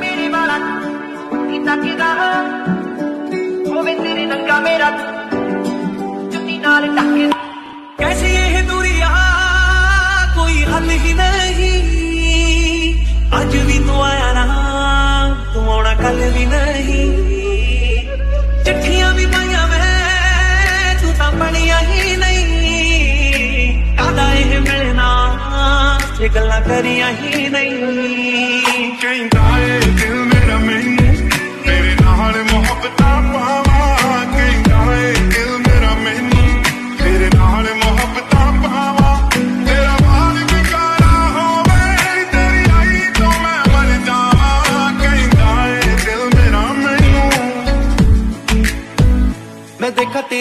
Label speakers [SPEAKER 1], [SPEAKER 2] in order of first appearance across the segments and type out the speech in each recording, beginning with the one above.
[SPEAKER 1] मेरी बालक पिता की गाह होवे तेरे नंगा मेरा जुती नाल टक्के
[SPEAKER 2] कैसी ये दूरिया कोई हल ही नहीं। अज भी तू आया ना, तो तू आना कल भी नहीं। चिट्ठिया भी पाइया मैं, तू तो पढ़िया ही नहीं। कादा यह
[SPEAKER 3] मिलना गल्ला करिया ही नहीं।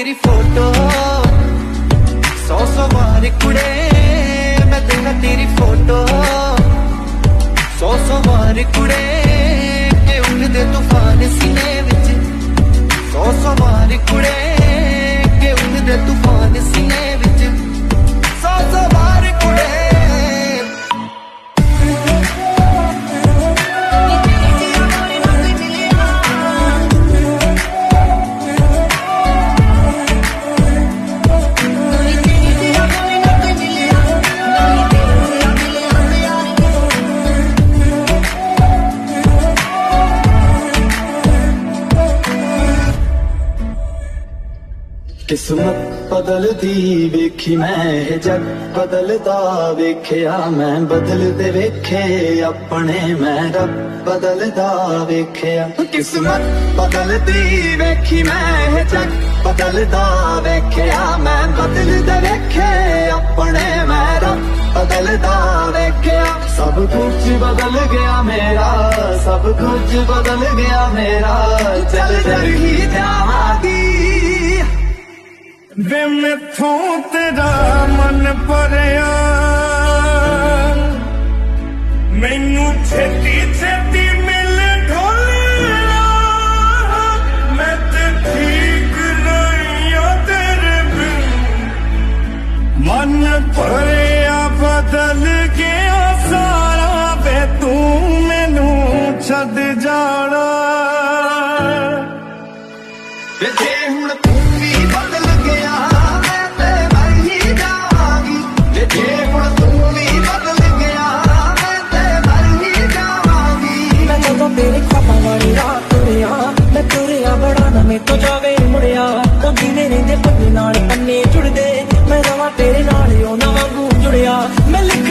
[SPEAKER 3] ਤੇਰੀ
[SPEAKER 2] ਫੋਟੋ। ਸੌ ਸੌ ਵਾਰ ਕੁੜੇ, ਮੈਂ ਦੇਖਾ ਤੇਰੀ ਫੋਟੋ। ਸੌ ਸੌ ਵਾਰ ਕੁੜੇ ਕਿ ਉੱਠਦੇ ਤੂਫਾਨ ਸੀਨੇ ਵਿੱਚ। ਸੌ ਸੌ ਵਾਰ ਕੁੜੇ ਕਿ ਉੱਠਦੇ ਤੂਫਾਨ
[SPEAKER 4] ਕਿਸਮਤ ਬਦਲਦੀ ਵੇਖੀ ਮੈਂ ਇਹ ਜੱਗ ਬਦਲਦਾ ਵੇਖਿਆ ਮੈਂ ਬਦਲਦੇ ਵੇਖੇ ਆਪਣੇ ਮੈਂ ਰੱਬ ਬਦਲਦਾ ਵੇਖਿਆ ਕਿਸਮਤ ਬਦਲਦੀ ਵੇਖੀ ਮੈਂ ਇਹ ਜੱਗ ਬਦਲਦਾ ਵੇਖਿਆ ਮੈਂ ਬਦਲਦੇ ਵੇਖੇ ਆਪਣੇ ਮੈਂ ਰੱਬ ਬਦਲਦਾ ਵੇਖਿਆ ਸਭ ਕੁਝ ਬਦਲ ਗਿਆ ਮੇਰਾ ਸਭ ਕੁਝ ਬਦਲ ਗਿਆ ਮੇਰਾ ਚੱਲ ਚੱਲ ਹੀ ਜਾਵਾਂਗੀ
[SPEAKER 3] ਵੇ ਮੈਥੋਂ ਤੇਰਾ ਮਨ ਭਰਿਆ ਮੈਨੂੰ ਛੇਤੀ ਛੇਤੀ ਮਿਲ ਢੋਲਿਆ ਮੈਂ ਤੇ ਠੀਕ ਨਹੀਂ ਆ ਤੇਰੇ ਬਿਨ ਮਨ ਭਰਿਆ ਬਦਲ ਗਿਆ ਸਾਰਾ ਵੇ ਤੂੰ ਮੈਨੂੰ ਛੱਡ ਜਾਣਾ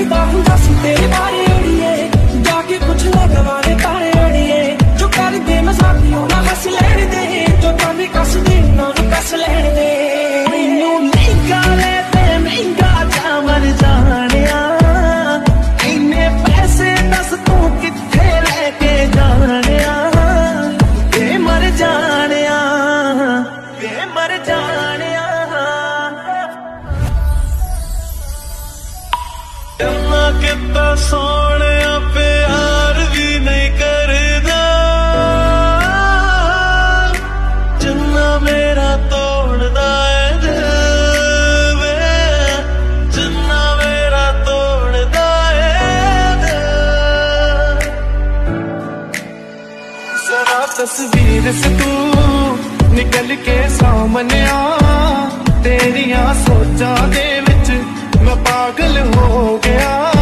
[SPEAKER 2] Kita hingga ਕਿਤਾ ਸੋਹਣਿਆ ਪਿਆਰ ਵੀ ਨਹੀਂ ਕਰਦਾ। ਜਿੰਨਾ ਮੇਰਾ ਤੋੜਦਾ ਏ ਦਿਲ ਵੇ, ਜਿੰਨਾ ਮੇਰਾ ਤੋੜਦਾ ਏ ਦਿਲ। ਜ਼ਰਾ ਤਸਵੀਰ ਸੇ ਤੂੰ ਨਿਕਲ ਕੇ ਸਾਹਮਣੇ ਆ। ਤੇਰੀਆਂ ਸੋਚਾਂ ਦੇ ਵਿੱਚ ਮੈਂ ਪਾਗਲ ਹੋ ਗਿਆ।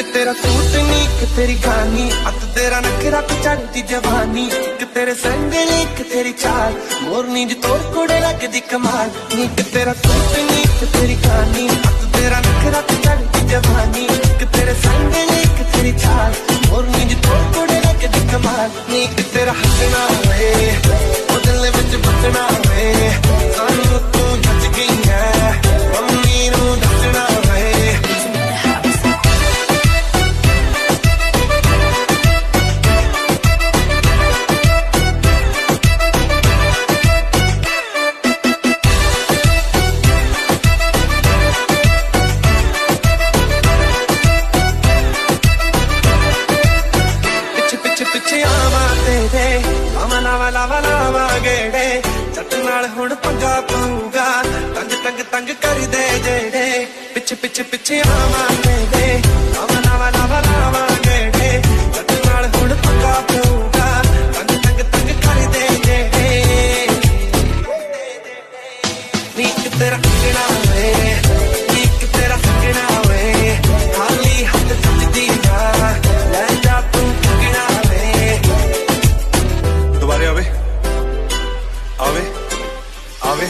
[SPEAKER 2] ਕਿ ਤੇਰਾ ਸੂਟ ਨੀ ਕਿ ਤੇਰੀ ਖਾਨੀ ਅੱਤ ਤੇਰਾ ਨਖਰਾ ਤੇ ਚੜਦੀ ਜਵਾਨੀ। ਕਿ ਤੇਰੇ ਸੰਗਲੀ ਕਿ ਤੇਰੀ ਚਾਲ। ਮੋਰਨੀ ਦੀ ਤੋਰ ਕੋੜੇ ਲੱਗਦੀ ਕਮਾਲ। ਨੀ ਕਿ ਤੇਰਾ ਸੂਟ ਨੀ ਕਿ ਤੇਰੀ ਖਾਨੀ ਅੱਤ ਤੇਰਾ ਨਖਰਾ ਤੇ ਚੜਦੀ ਜਵਾਨੀ। ਪਊਗਾ ਤੰਗ ਤੰਗ ਤੰਗ ਕਰਦੇ ਜਿਹੜੇ ਪਿੱਛੇ ਪਿੱਛੇ ਪਿੱਛੇ ਆਵਾਂਗੇ ਦੇ ਲਾਵਾ ਲਾਵਾ ਲਾਵਾ ਲਾਵਾ ਗੇੜੇ ਚੱਟ ਨਾਲ ਹੁਣ ਪੰਗਾ ਪਊਗਾ ਤੰਗ ਤੰਗ ਤੰਗ ਕਰਦੇ ਜਿਹੜੇ ਨੀਕ ਤੇਰਾ ਕਿਹੜਾ ਵੇ
[SPEAKER 5] ਆਵੇ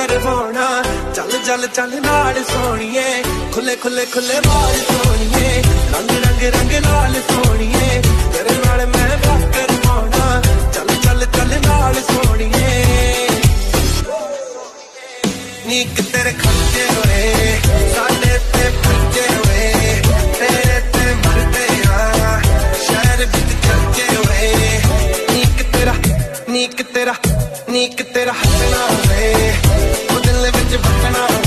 [SPEAKER 2] ਕਰਵਾਉਣਾ ਚੱਲ ਚੱਲ ਚੱਲ ਨਾਲ ਸੋਣੀਏ। ਖੁੱਲੇ ਖੁੱਲੇ ਖੁੱਲੇ ਵਾਲ ਸੋਣੀਏ। ਰੰਗ ਰੰਗ ਰੰਗ ਲਾਲ ਸੋਣੀਏ। ਤੇਰੇ ਨਾਲ ਮੈਂ ਵਿਆਹ ਕਰਵਾਉਣਾ ਚੱਲ ਚੱਲ ਚੱਲ ਨਾਲ ਸੋਣੀਏ। ਨੀਕ ਤੇਰੇ ਖੱਜੇ ਹੋਏ? ਸਾਡੇ ਤੇ ਭੱਜੇ ਹੋਏ। ਤੇਰੇ ਤੇ ਮਰਦੇ ਆ। ਸ਼ਹਿਰ ਵਿੱਚ ਚੱਜੇ ਹੋਏ। ਨੀਕ ਤੇਰਾ ਨੀਕ ਤੇਰਾ ਨੀਕ ਤੇਰਾ different